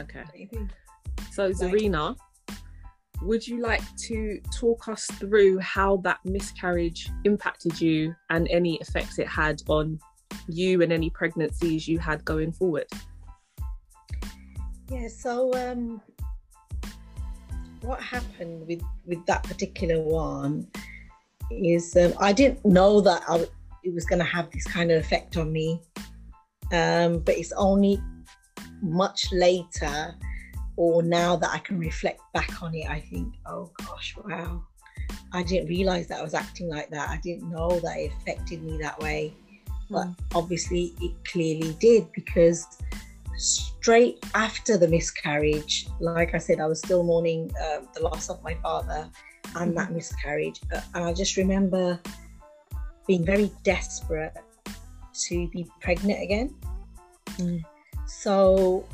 Okay. So, Zarina, would you like to talk us through how that miscarriage impacted you and any effects it had on you and any pregnancies you had going forward? Yeah, so um, what happened with, with that particular one is um, I didn't know that I, it was going to have this kind of effect on me. Um, but it's only much later or now that I can reflect back on it, I think, oh gosh, wow. I didn't realize that I was acting like that. I didn't know that it affected me that way. But Mm. obviously, it clearly did because straight after the miscarriage, like I said, I was still mourning uh, the loss of my father and that miscarriage. Uh, and I just remember being very desperate to be pregnant again. Mm. So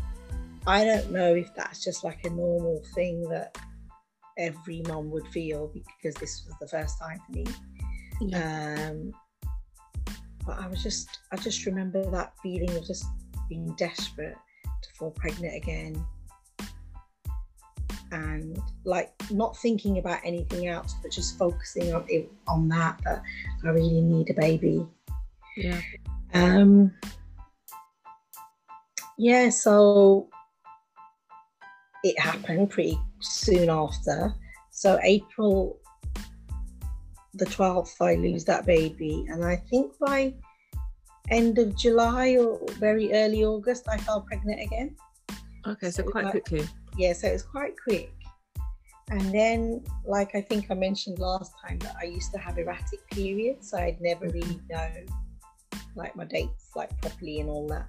I don't know if that's just like a normal thing that every mom would feel because this was the first time for me. Um, but I was just, I just remember that feeling of just being desperate to fall pregnant again. And like not thinking about anything else, but just focusing on it, on that, that I really need a baby. Yeah. Um, yeah, so it happened pretty soon after. So April the 12th, I lose that baby, and I think by end of July or very early August, I fell pregnant again. Okay, so So quite like- quickly. Yeah, so it was quite quick. And then, like I think I mentioned last time, that I used to have erratic periods, so I'd never really know like my dates like properly and all that.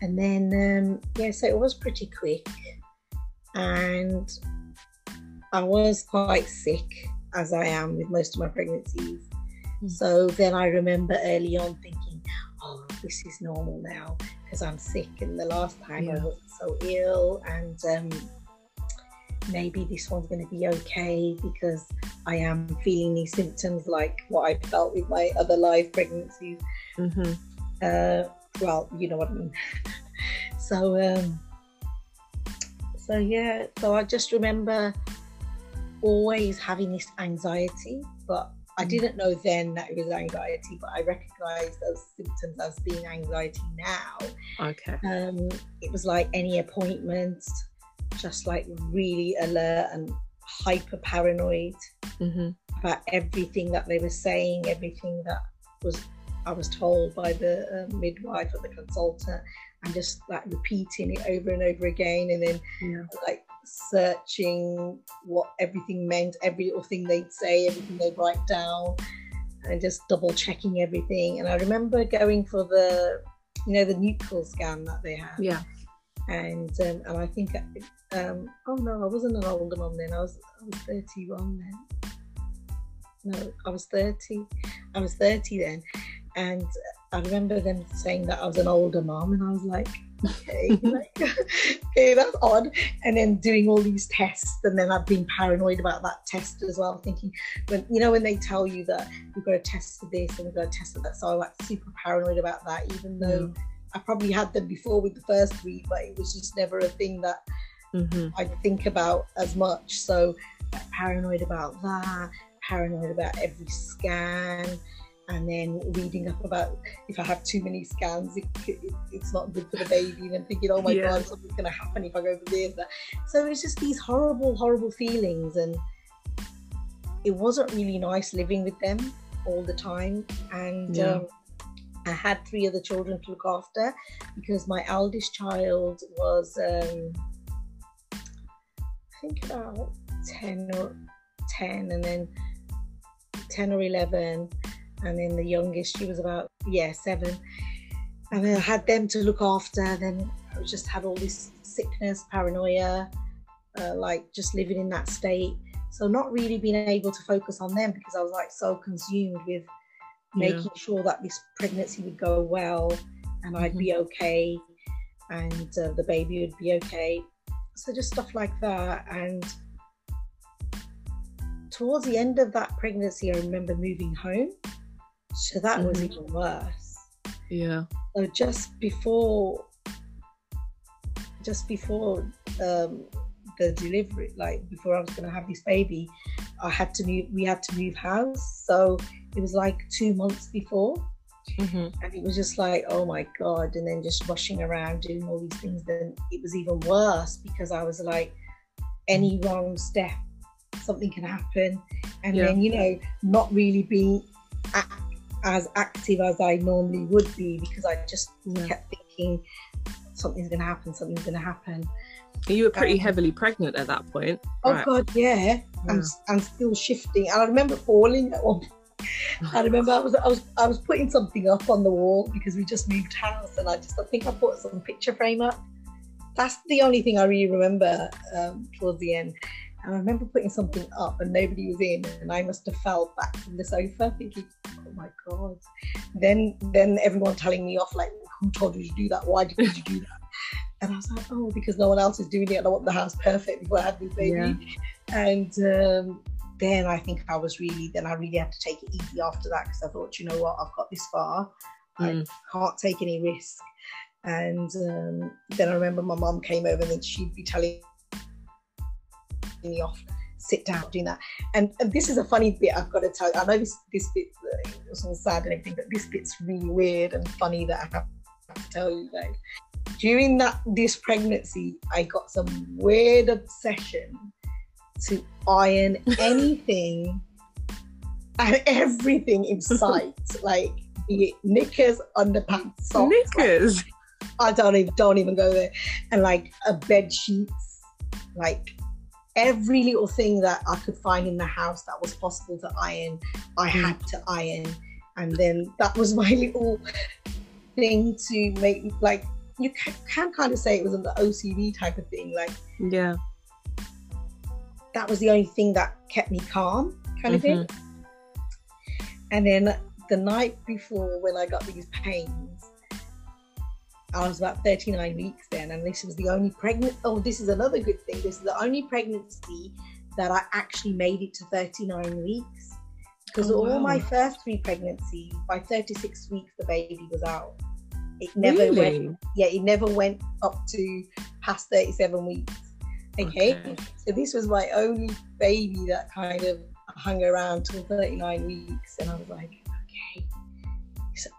And then, um, yeah, so it was pretty quick, and I was quite sick, as I am with most of my pregnancies. Mm. So then I remember early on thinking, oh, this is normal now because I'm sick, and the last time I Yeah. wasn't so ill, and um, maybe this one's going to be okay because I am feeling these symptoms like what I felt with my other live pregnancies. hmm Uh, well, you know what I mean. so, um, so yeah. So I just remember always having this anxiety, but I Mm. didn't know then that it was anxiety, but I recognized those symptoms as being anxiety now. Okay. Um, it was like any appointment, just like really alert and hyper paranoid hmm about everything that they were saying, everything that was I was told by the uh, midwife or the consultant, and just like repeating it over and over again, and then Yeah. like searching what everything meant, every little thing they'd say, everything they'd write down, and just double checking everything. And I remember going for the, you know, the nuchal scan that they have Yeah. and um, and I think um, oh no, I wasn't an older mum then. I was I was thirty one then. No, I was thirty. I was thirty then, and I remember them saying that I was an older mom, and I was like, okay, like, okay, that's odd. And then doing all these tests, and then I've been paranoid about that test as well, thinking when you know when they tell you that you've got to test for this and you've got to test for that, so I was like super paranoid about that, even though. I probably had them before with the first week, but it was just never a thing that hmm I think about as much. So like, paranoid about that, paranoid about every scan, and then reading up about if I have too many scans, it, it, it's not good for the baby. And then thinking, oh my Yeah. god, something's going to happen if I go for this. So it's just these horrible, horrible feelings, and it wasn't really nice living with them all the time. And Yeah. um, I had three other children to look after because my eldest child was, um, I think about 10 or 10, and then 10 or 11, and then the youngest, she was about, yeah, seven. And then I had them to look after. Then I just had all this sickness, paranoia, uh, like just living in that state. So not really being able to focus on them because I was like so consumed with Yeah. making sure that this pregnancy would go well and I'd be okay and uh, the baby would be okay. So just stuff like that. And towards the end of that pregnancy, I remember moving home. So that was Mhm. even worse. Yeah. So just before just before um, the delivery, like before I was going to have this baby, I had to move. We had to move house, so it was like two months before. Mm-hmm. And it was just like, oh my God. And then just rushing around doing all these things. Then it was even worse because I was like, any wrong step, something can happen. And yeah. then, you know, not really being as active as I normally would be because I just yeah. kept thinking something's going to happen, something's going to happen. You were pretty um, heavily pregnant at that point. Oh right. God, yeah. yeah. I'm, I'm still shifting, and I remember falling at one. I remember I was I was I was putting something up on the wall because we just moved house, and I just I think I put some picture frame up. That's the only thing I really remember um, towards the end. And I remember putting something up and nobody was in, and I must have fell back from the sofa thinking, "Oh my god!" Then, then everyone telling me off like, "Who told you to do that? Why did you do that?" And I was like, "Oh, because no one else is doing it, and I want the house perfect before I have this baby." Yeah. And um, then I think I was really, then I really had to take it easy after that because I thought, you know what, I've got this far, mm. I can't take any risk. And um, then I remember my mom came over and then she'd be telling me off sit down doing that. And, and, this is a funny bit i've got to tell you. I know this this bit uh, was all sad and everything but this bit's really weird and funny that i have to tell you guys during that this pregnancy i got some weird obsession to iron anything and everything in sight like be it knickers underpants socks knickers? Like, i don't even don't even go there. And like a bed sheets like every little thing that I could find in the house that was possible to iron, I hmm. had to iron. And then that was my little thing to make like you can, can kind of say it was an OCD type of thing. Like yeah, that was the only thing that kept me calm, kind of mm-hmm. thing. And then the night before, when I got these pains, I was about 39 weeks then, and this was the only pregnant. Oh, this is another good thing. This is the only pregnancy that I actually made it to 39 weeks. Because oh, all wow. my first three pregnancies, by 36 weeks, the baby was out. It never really? went. Yeah, it never went up to past 37 weeks. Okay? okay. So this was my only baby that kind of hung around till 39 weeks, and I was like,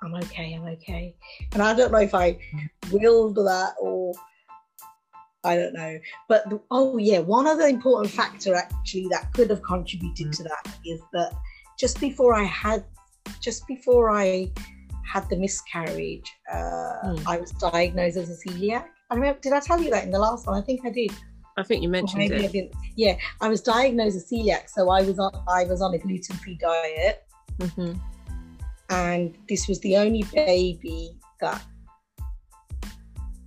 I'm okay, I'm okay. And I don't know if I willed that or I don't know. But the, oh yeah, one other important factor actually that could have contributed mm. to that is that just before I had, just before I had the miscarriage, uh, mm. I was diagnosed as a celiac. I remember, did I tell you that in the last one? I think I did. I think you mentioned maybe it. I didn't. Yeah, I was diagnosed as celiac, so I was on I was on a gluten free diet. Mm-hmm and this was the only baby that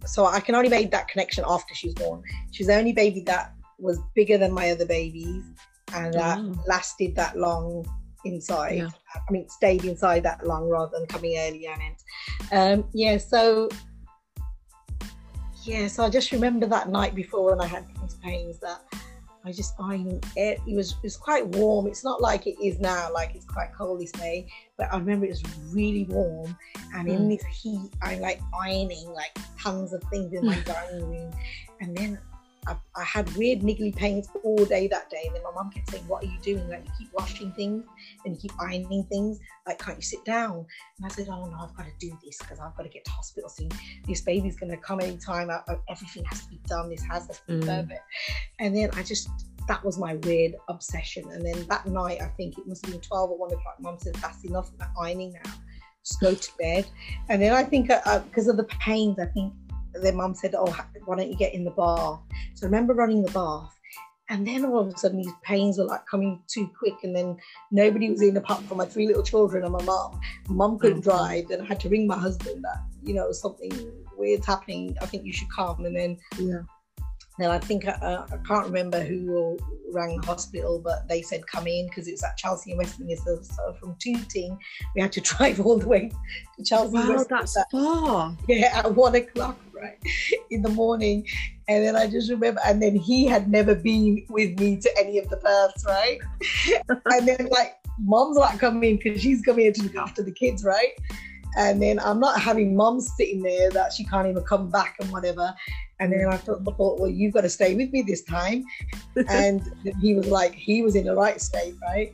so I can only make that connection after she was born. She was the only baby that was bigger than my other babies and that oh. lasted that long inside. Yeah. I mean, stayed inside that long rather than coming early on it. Um, yeah, so yeah, so I just remember that night before when I had these pains that I just find it, it was it was quite warm. It's not like it is now, like it's quite cold this May, but I remember it was really warm. And mm. in this heat, I'm like ironing like tons of things in my dining room. And then I, I, had weird niggly pains all day that day. And then my mum kept saying, What are you doing? Like, you keep washing things and you keep ironing things. Like, can't you sit down? And I said, Oh, no, I've got to do this because I've got to get to hospital soon. This baby's going to come anytime. I, everything has to be done. This has to be mm. perfect. And then I just, that was my weird obsession. And then that night, I think it must have been 12 or 1 o'clock. Mum said, That's enough ironing now. Just go to bed. And then I think, because uh, of the pains, I think their mum said, "Oh, why don't you get in the bath?" So I remember running the bath, and then all of a sudden these pains were like coming too quick, and then nobody was in apart from my three little children and my mum. Mum couldn't mm. drive, and I had to ring my husband that you know something weird's happening. I think you should come, and then yeah. And I think uh, I can't remember who rang the hospital, but they said come in because it's at Chelsea and Westminster. So from Tooting, we had to drive all the way to Chelsea. Wow, that's far. Yeah, at one o'clock, right, in the morning. And then I just remember, and then he had never been with me to any of the births, right? and then like, mom's like coming because she's coming here to look after the kids, right? And then I'm not having mom sitting there that she can't even come back and whatever. And then I thought, thought, well, you've got to stay with me this time. and he was like, he was in the right state, right?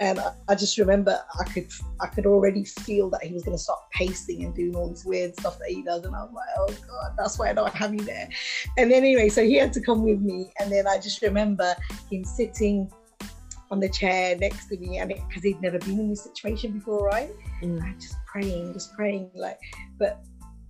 And I, I, just remember I could I could already feel that he was going to start pacing and doing all this weird stuff that he does, and I was like, oh god, that's why I don't have you there. And then anyway, so he had to come with me, and then I just remember him sitting on the chair next to me, and because he'd never been in this situation before, right? Mm. And just praying, just praying, like, but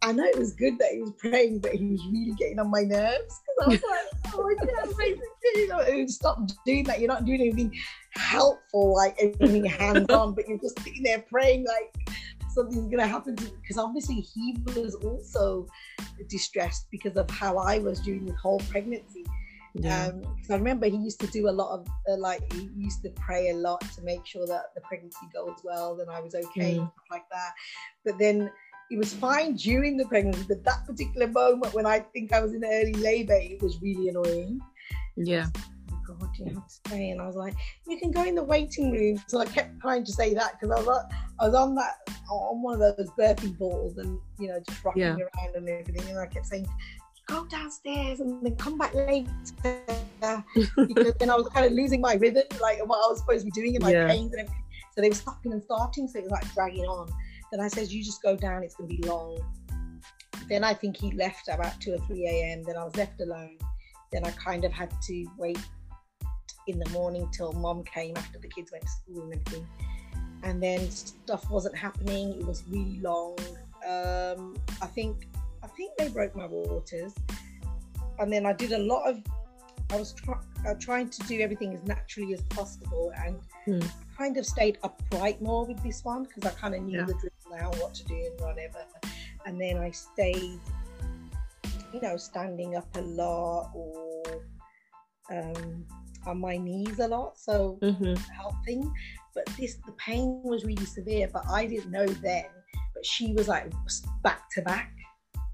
I know it was good that he was praying, but he was really getting on my nerves because I was like, oh my god, stop doing that. You're not doing anything helpful, like anything hands on, but you're just sitting there praying like something's gonna happen to because obviously he was also distressed because of how I was during the whole pregnancy. Yeah. Um, I remember he used to do a lot of uh, like he used to pray a lot to make sure that the pregnancy goes well, and I was okay, mm. like that. But then it was fine during the pregnancy, but that particular moment when I think I was in early labor, it was really annoying. Yeah. Oh God, you have to stay. And I was like, you can go in the waiting room. So I kept trying to say that because I was like, I was on that on one of those burpee balls and you know just rocking yeah. around and everything. And I kept saying, go downstairs and then come back later because then I was kind of losing my rhythm, like what I was supposed to be doing in my yeah. pains and everything. So they were stopping and starting, so it was like dragging on. Then I said, You just go down, it's going to be long. Then I think he left about 2 or 3 a.m. Then I was left alone. Then I kind of had to wait in the morning till mom came after the kids went to school and everything. And then stuff wasn't happening. It was really long. Um, I think I think they broke my waters. And then I did a lot of I was try, uh, trying to do everything as naturally as possible and hmm. kind of stayed upright more with this one because I kind of knew yeah. the drill what to do and whatever. And then I stayed, you know, standing up a lot or um, on my knees a lot, so mm-hmm. helping. But this, the pain was really severe, but I didn't know then. But she was like back to back.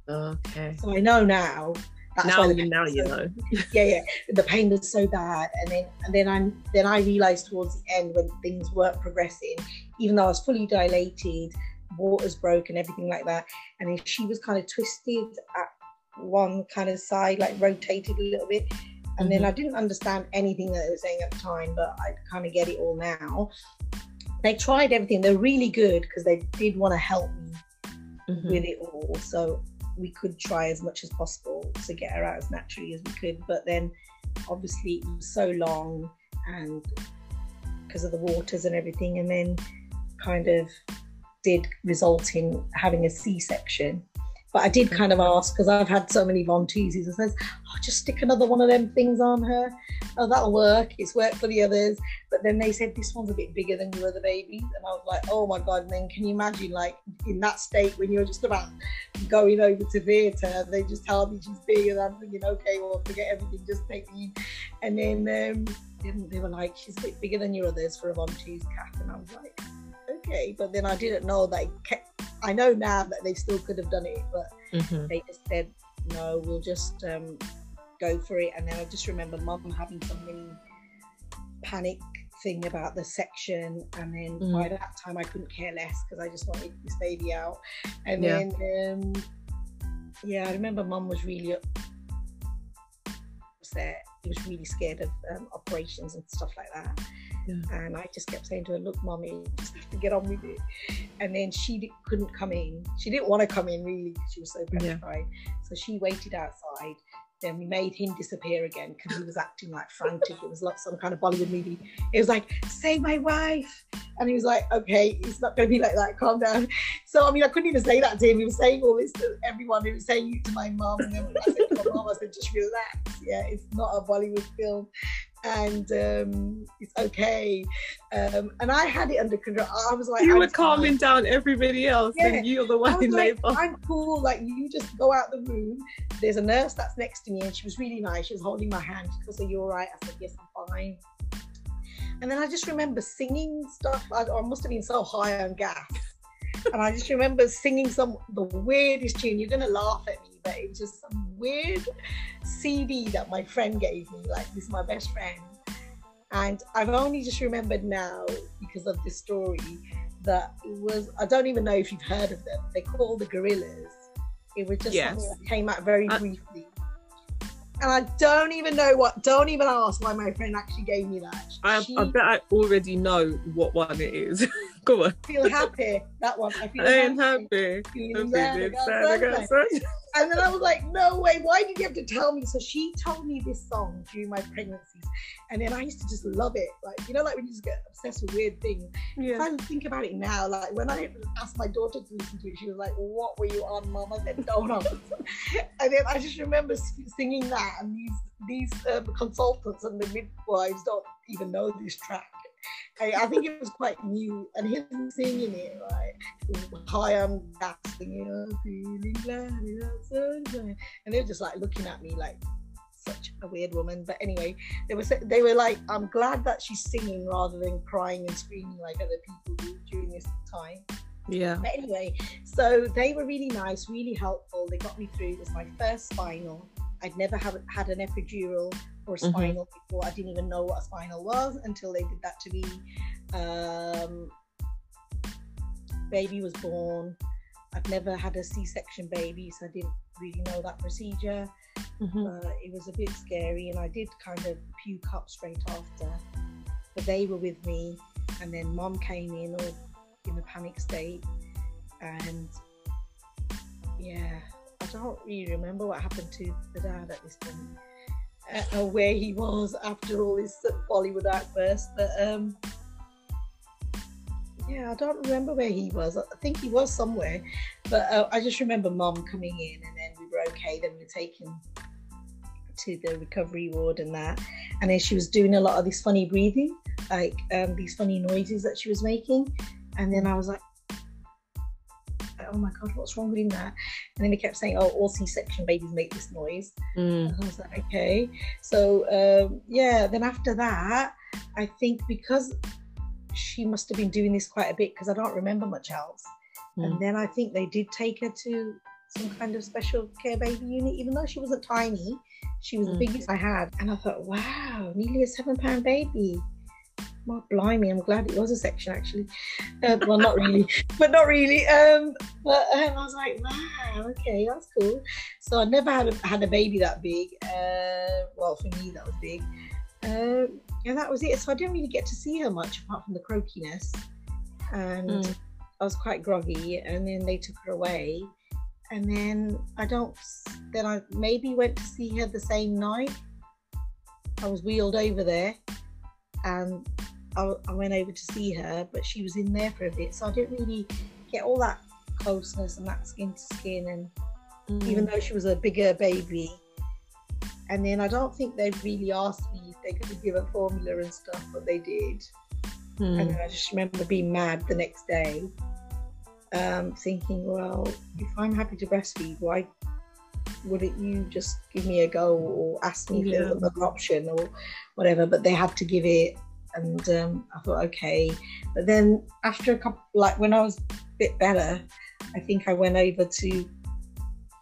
Okay. So I know now. That's now, why now you know. yeah, yeah. The pain was so bad, and then and then I then I realized towards the end when things weren't progressing, even though I was fully dilated, waters broke and everything like that. And she was kind of twisted at one kind of side, like rotated a little bit. And mm-hmm. then I didn't understand anything that they were saying at the time, but I kind of get it all now. They tried everything. They're really good because they did want to help me mm-hmm. with it all. So we could try as much as possible to get her out as naturally as we could. But then obviously it was so long and because of the waters and everything. And then kind of did result in having a C-section. But I did kind of ask because I've had so many ventouses. I says, oh, just stick another one of them things on her. Oh, that'll work. It's worked for the others. But then they said this one's a bit bigger than your other babies, and I was like, oh my god. And then can you imagine, like in that state when you're just about going over to theatre, they just tell me she's bigger. and I'm thinking, okay, well, forget everything, just take me. And then um, they were like, she's a bit bigger than your others for a ventouse cat, and I was like okay. But then I didn't know that. I know now that they still could have done it, but mm-hmm. they just said no. We'll just um, go for it. And then I just remember mum having some mini panic thing about the section, and then mm. by that time I couldn't care less because I just wanted this baby out. And yeah. then um, yeah, I remember mum was really upset. He was really scared of um, operations and stuff like that. Yeah. And I just kept saying to her, "Look, mommy, just have to get on with it." And then she couldn't come in. She didn't want to come in really. Because she was so petrified. Yeah. So she waited outside. Then we made him disappear again because he was acting like frantic. It was like some kind of Bollywood movie. It was like, "Save my wife," and he was like, "Okay, it's not going to be like that. Calm down." So I mean, I couldn't even say that to him. He was saying all this to everyone. He was saying it to my mom, and then I said to my mom, "I said, just relax. Yeah, it's not a Bollywood film." And um, it's okay. Um, and I had it under control. I was like, you were calming down everybody else, yeah. and you're the one in like, labour. I'm cool. Like you just go out the room. There's a nurse that's next to me, and she was really nice. She was holding my hand. She goes, "Are you all right?" I said, "Yes, I'm fine." And then I just remember singing stuff. I, I must have been so high on gas. And I just remember singing some the weirdest tune. You're gonna laugh at me, but it was just some weird CD that my friend gave me. Like this is my best friend, and I've only just remembered now because of this story that it was. I don't even know if you've heard of them. They're called the Gorillaz. It was just yes. something that came out very uh, briefly. and I don't even know what. Don't even ask why my friend actually gave me that. I, I bet I already know what one it is. Go on. feel happy. That one. I feel I am happy. happy. Feeling I'm sad, feeling sad, I got sunshine. sunshine. And then I was like, no way, why did you have to tell me? So she told me this song during my pregnancies. And then I used to just love it. Like, you know, like when you just get obsessed with weird things. If I think about it now, like when I asked my daughter to listen to it, she was like, what were you on, mom? I said, donuts. and then I just remember singing that. And these these um, consultants and the midwives don't even know this track. I, I think it was quite new, and him singing it, right? Hi, I'm you know, feeling glad without sunshine. And they're just like looking at me like such a weird woman. But anyway, they were they were like, I'm glad that she's singing rather than crying and screaming like other people do during this time. Yeah. But anyway, so they were really nice, really helpful. They got me through. It was my first spinal. I'd never have, had an epidural or a Mhm. spinal before. I didn't even know what a spinal was until they did that to me. Um, baby was born. I've never had a C-section baby, so I didn't really know that procedure. Mhm. Uh, it was a bit scary, and I did kind of puke up straight after. But they were with me, and then mom came in all in a panic state, and yeah, I don't really remember what happened to the dad at this point, uh, where he was after all this Bollywood outburst. But um, yeah, I don't remember where he was. I think he was somewhere, but uh, I just remember mom coming in, and then we were okay. Then we were taken to the recovery ward and that, and then she was doing a lot of this funny breathing, like um, these funny noises that she was making, and then I was like. Oh my god, what's wrong with him? that? And then they kept saying, "Oh, all C-section babies make this noise." Mm. And I was like, okay. So um, yeah, then after that, I think because she must have been doing this quite a bit because I don't remember much else. Mm. And then I think they did take her to some kind of special care baby unit, even though she wasn't tiny. She was Mm. the biggest I had, and I thought, wow, nearly a seven pound baby. My blimey, I'm glad it was a section actually. Uh, well, not really, but not really. Um, but um, I was like, wow, okay, that's cool. So I never had a, had a baby that big. Uh, well, for me, that was big. Um, and that was it. So I didn't really get to see her much apart from the croakiness. And Mm. I was quite groggy. And then they took her away. And then I don't, then I maybe went to see her the same night. I was wheeled over there and I, I went over to see her, but she was in there for a bit. So I didn't really get all that closeness and that skin to skin. And Mm. even though she was a bigger baby. And then I don't think they really asked me if they could give a formula and stuff, but they did. Mm. And then I just remember being mad the next day, um, thinking, well, if I'm happy to breastfeed, why wouldn't you just give me a go or ask me if there was another option or whatever? But they had to give it. And um, I thought, okay. But then after a couple, like when I was a bit better, I think I went over to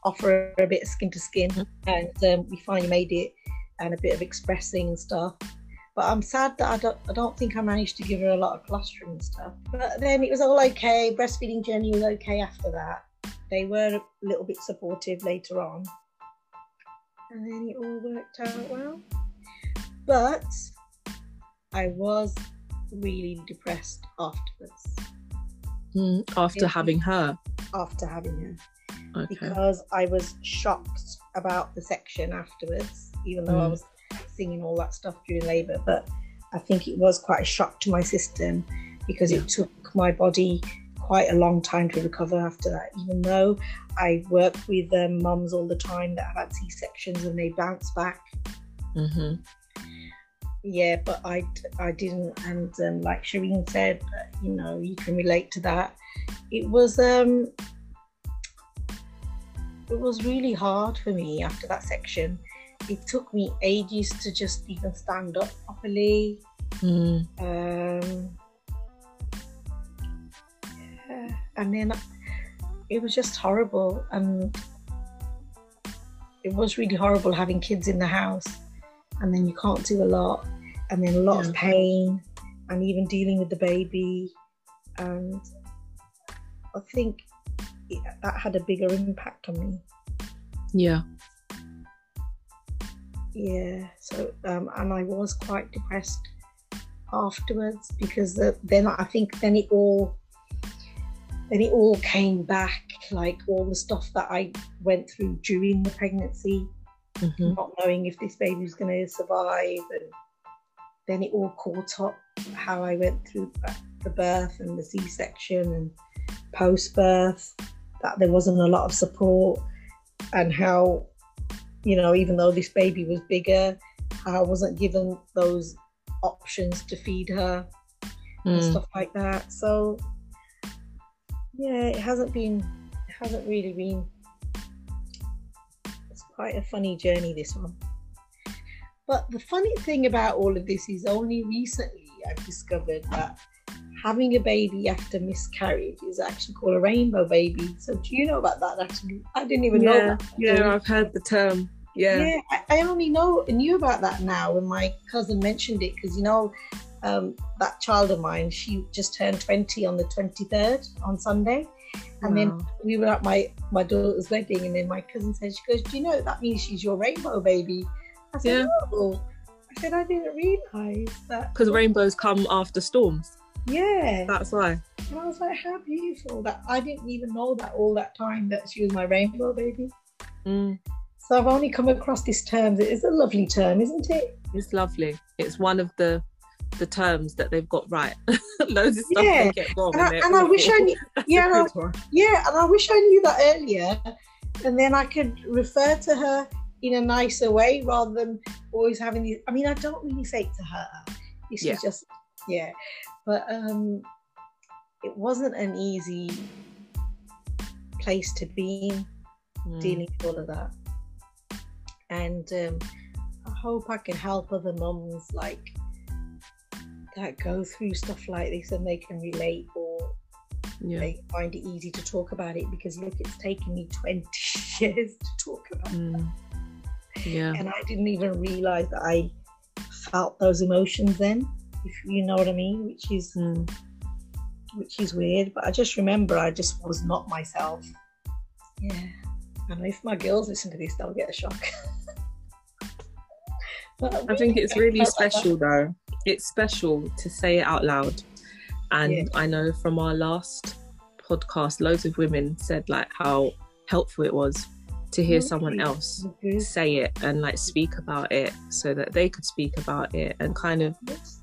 offer a bit of skin to skin, and um, we finally made it, and a bit of expressing and stuff. But I'm sad that I don't, I don't think I managed to give her a lot of colostrum and stuff. But then it was all okay. Breastfeeding journey was okay after that. They were a little bit supportive later on, and then it all worked out well. But I was really depressed afterwards Mm. After having her. after having her. Okay. because I was shocked about the section afterwards, even though I Mm. was singing all that stuff during labour. But I think it was quite a shock to my system because Yeah. it took my body quite a long time to recover after that. Even though I work with um, mums all the time that have had C sections and they bounce back. hmm Yeah, but I I didn't, and um, like Shireen said, uh, you know, you can relate to that. It was um, it was really hard for me after that section. It took me ages to just even stand up properly. Mm. Um, yeah, and then it was just horrible, and it was really horrible having kids in the house, and then you can't do a lot, and then a lot Yeah. of pain, and even dealing with the baby, and I think it, that had a bigger impact on me. Yeah. yeah so um and i was quite depressed afterwards because the, then i think then it all then it all came back like all the stuff that i went through during the pregnancy Mhm. not knowing if this baby was going to survive and then it all caught up how i went through the birth and the c-section and post-birth that there wasn't a lot of support and how you know even though this baby was bigger i wasn't given those options to feed her and Mm. stuff like that so yeah it hasn't been it hasn't really been quite a funny journey this one. But the funny thing about all of this is only recently i've discovered that having a baby after miscarriage is actually called a rainbow baby. So do you know about that? Actually i didn't even know Yeah, that. yeah, I've heard the term. Yeah. yeah, I, I only know knew about that now when my cousin mentioned it because you know um, that child of mine, she just turned 20 on the 23rd on Sunday, and then we were at my my daughter's wedding, and then my cousin said, "She goes, do you know that means she's your rainbow baby?" I said, Yeah. "Oh." I said, "I didn't realize that." Because rainbows come after storms. Yeah, That's why. and I was like, "How beautiful!" That I didn't even know that all that time that she was my rainbow baby. Mm. So I've only come across this term. It is a lovely term, isn't it? It's lovely. It's one of the the terms that they've got right. Loads of stuff Yeah. they get wrong. And I, and I wish I knew, yeah, and I- yeah, and I wish I knew that earlier, and then I could refer to her in a nicer way rather than always having these. I mean, I don't really say it to her. This Yeah. is just, yeah, but um, it wasn't an easy place to be in Mm. dealing with all of that, and um, I hope I can help other mums like that go through stuff like this and they can relate or Yeah. they find it easy to talk about it because look, it's taken me 20 years to talk about it. Mm. Yeah. And I didn't even realize that I felt those emotions then, if you know what I mean, which is Mm. which is weird. But I just remember I just was not myself. Yeah. And if my girls listen to this, they'll get a shock. but I think it's really felt like special though. It's special to say it out loud. And Yeah. I know from our last podcast, loads of women said like how helpful it was to hear someone else Mhm. say it and like speak about it so that they could speak about it and kind of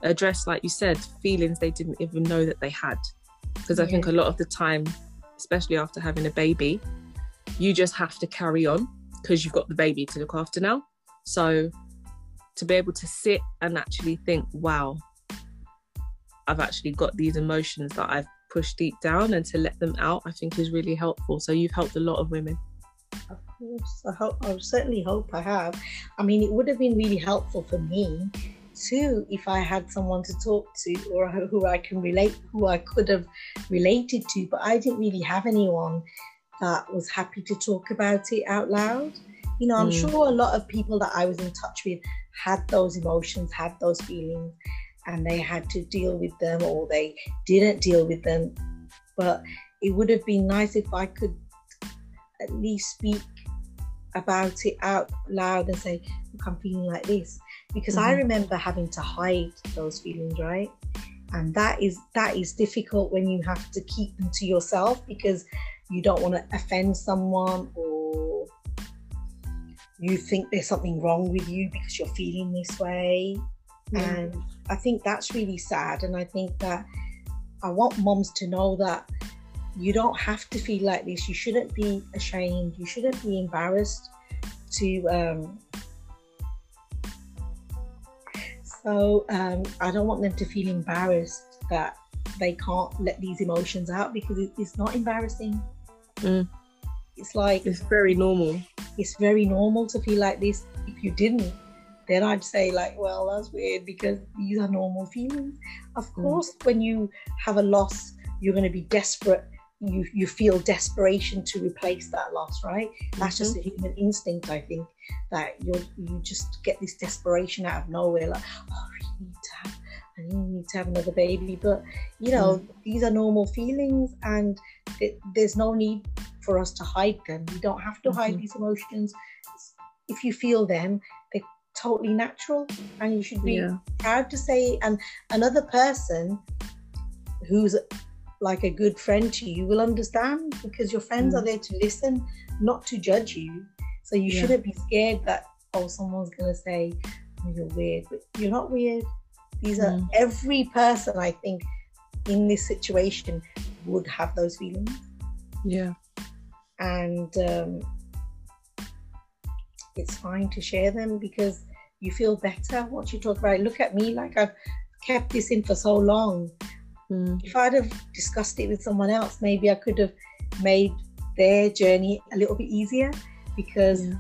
address, like you said, feelings they didn't even know that they had. Because I Yeah. think a lot of the time, especially after having a baby, you just have to carry on because you've got the baby to look after now. So to be able to sit and actually think, wow, I've actually got these emotions that I've pushed deep down and to let them out, I think is really helpful. So you've helped a lot of women. Of course, I hope. I certainly hope I have. I mean, it would have been really helpful for me too if I had someone to talk to or who- I can relate, who I could have related to. But I didn't really have anyone that was happy to talk about it out loud. You know, I'm Mm. sure a lot of people that I was in touch with had those emotions, had those feelings, and they had to deal with them or they didn't deal with them. But it would have been nice if I could at least speak about it out loud and say, Look, I'm feeling like this. Because I Mhm. remember having to hide those feelings, right? And that is that is difficult when you have to keep them to yourself because you don't want to offend someone or you think there's something wrong with you because you're feeling this way. And I think that's really sad. And I think that I want moms to know that you don't have to feel like this. You shouldn't be ashamed. You shouldn't be embarrassed to. Um, so um, I don't want them to feel embarrassed that they can't let these emotions out because it's not embarrassing. Mm. It's like It's very normal. It's very normal to feel like this. If you didn't, then I'd say like, well, that's weird because these are normal feelings. Of Mm. course, when you have a loss, you're going to be desperate. You you feel desperation to replace that loss, right? That's just a human instinct, I think. That you you just get this desperation out of nowhere, like, oh, I really need to have, I really need to have another baby. But you know, these are normal feelings, and th- there's no need for us to hide them. We don't have to hide Mhm. these emotions. If you feel them, they're totally natural and you should be Yeah. proud to say and another person who's like a good friend to you will understand because your friends Mm. are there to listen not to judge you so you Yeah. shouldn't be scared that oh someone's going to say oh, you're weird but you're not weird these are Mm. every person i think in this situation would have those feelings Yeah. And um, it's fine to share them because you feel better once you talk about it. Look at me, like I've kept this in for so long. Mm. If I'd have discussed it with someone else, maybe I could have made their journey a little bit easier because Yeah.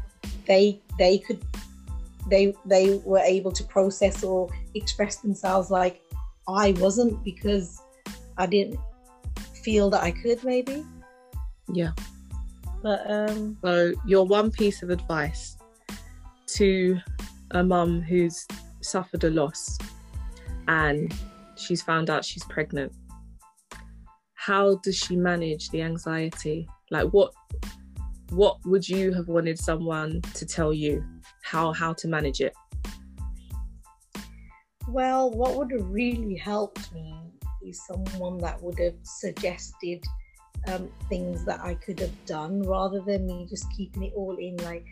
they they could they they were able to process or express themselves like I wasn't because I didn't feel that I could maybe. Yeah. But um So, your one piece of advice to a mum who's suffered a loss and she's found out she's pregnant, how does she manage the anxiety? Like, what what would you have wanted someone to tell you how how to manage it? Well, what would have really helped me is someone that would have suggested um, things that I could have done rather than me just keeping it all in like,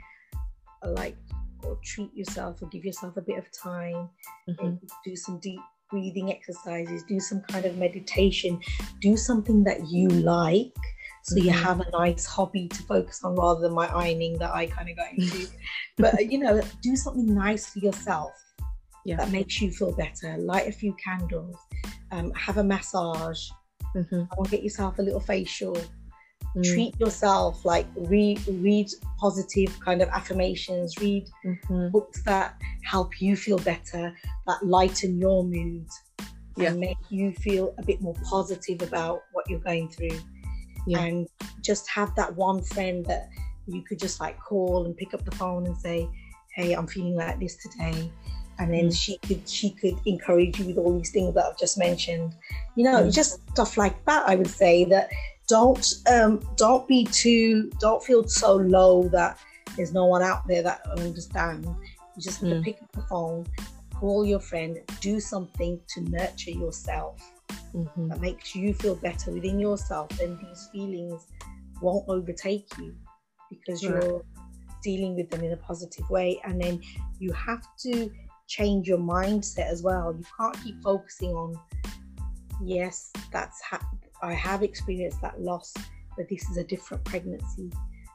like, or treat yourself or give yourself a bit of time, Mhm. do some deep breathing exercises, do some kind of meditation, do something that you like. So you Mhm. have a nice hobby to focus on rather than my ironing that I kind of got into. but you know, do something nice for yourself Yeah. that makes you feel better. Light a few candles, um, have a massage, Mhm. or get yourself a little facial. Mm. Treat yourself, like read read positive kind of affirmations, read Mhm. books that help you feel better, that lighten your mood, Yeah. and make you feel a bit more positive about what you're going through. Yeah. And just have that one friend that you could just like call and pick up the phone and say, "Hey, I'm feeling like this today," and then Mm. she could she could encourage you with all these things that I've just mentioned. You know, Mm. just stuff like that. I would say that don't um, don't be too don't feel so low that there's no one out there that understands. You just have to Mm. pick up the phone, call your friend, do something to nurture yourself Mhm. that makes you feel better within yourself, then these feelings won't overtake you because you're dealing with them in a positive way. And then you have to change your mindset as well. You can't keep focusing on, yes, that's ha- I have experienced that loss, but this is a different pregnancy,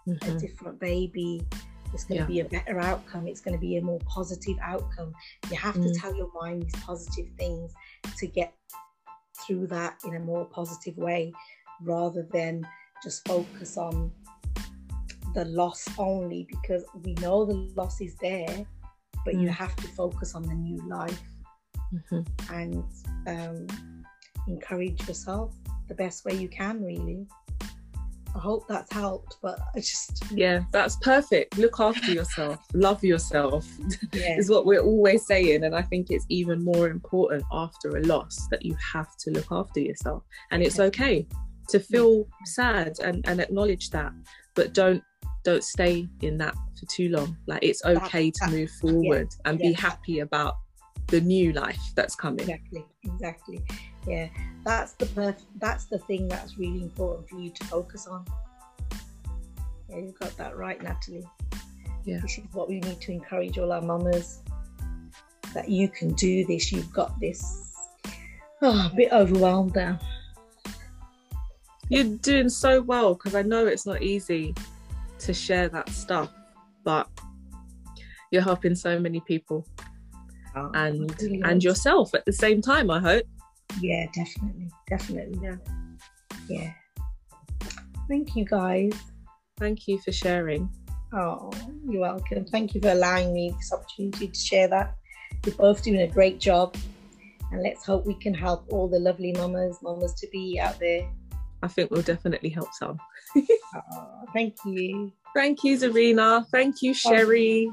a Mhm. different baby. It's going to be a better outcome. It's going to be a more positive outcome. You have to Mm. tell your mind these positive things to get through that in a more positive way rather than just focus on the loss only because we know the loss is there, but you Mm. have to focus on the new life Mhm. and um, encourage yourself the best way you can, really. I hope that's helped, but I just, Yeah, that's perfect. Look after yourself, love yourself. yeah, is what we're always saying and i think it's even more important after a loss that you have to look after yourself and it's okay to feel sad and, and acknowledge that but don't don't stay in that for too long like it's okay to that- move forward and be happy about the new life that's coming exactly, exactly. Yeah, that's the perf- that's the thing that's really important for you to focus on. Yeah, you got that right, Natalie. Yeah. This is what we need to encourage all our mamas that you can do this. You've got this. Oh, a bit overwhelmed now. you're doing so well because i know it's not easy to share that stuff but you're helping so many people Oh, and really and yourself at the same time i hope Yeah, definitely, definitely. Yeah. Yeah. Thank you, guys. thank you for sharing Oh, you're welcome. Thank you for allowing me this opportunity to share that. You're both doing a great job. And let's hope we can help all the lovely mamas, mamas to be out there. I think we'll definitely help some. Oh, thank you. Thank you, Zarina. Thank you, Sherry.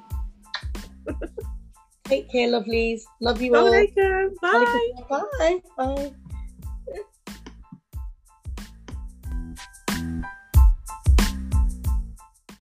Take care, lovelies. Love you all. Assalamualaikum. Bye. Bye. Bye.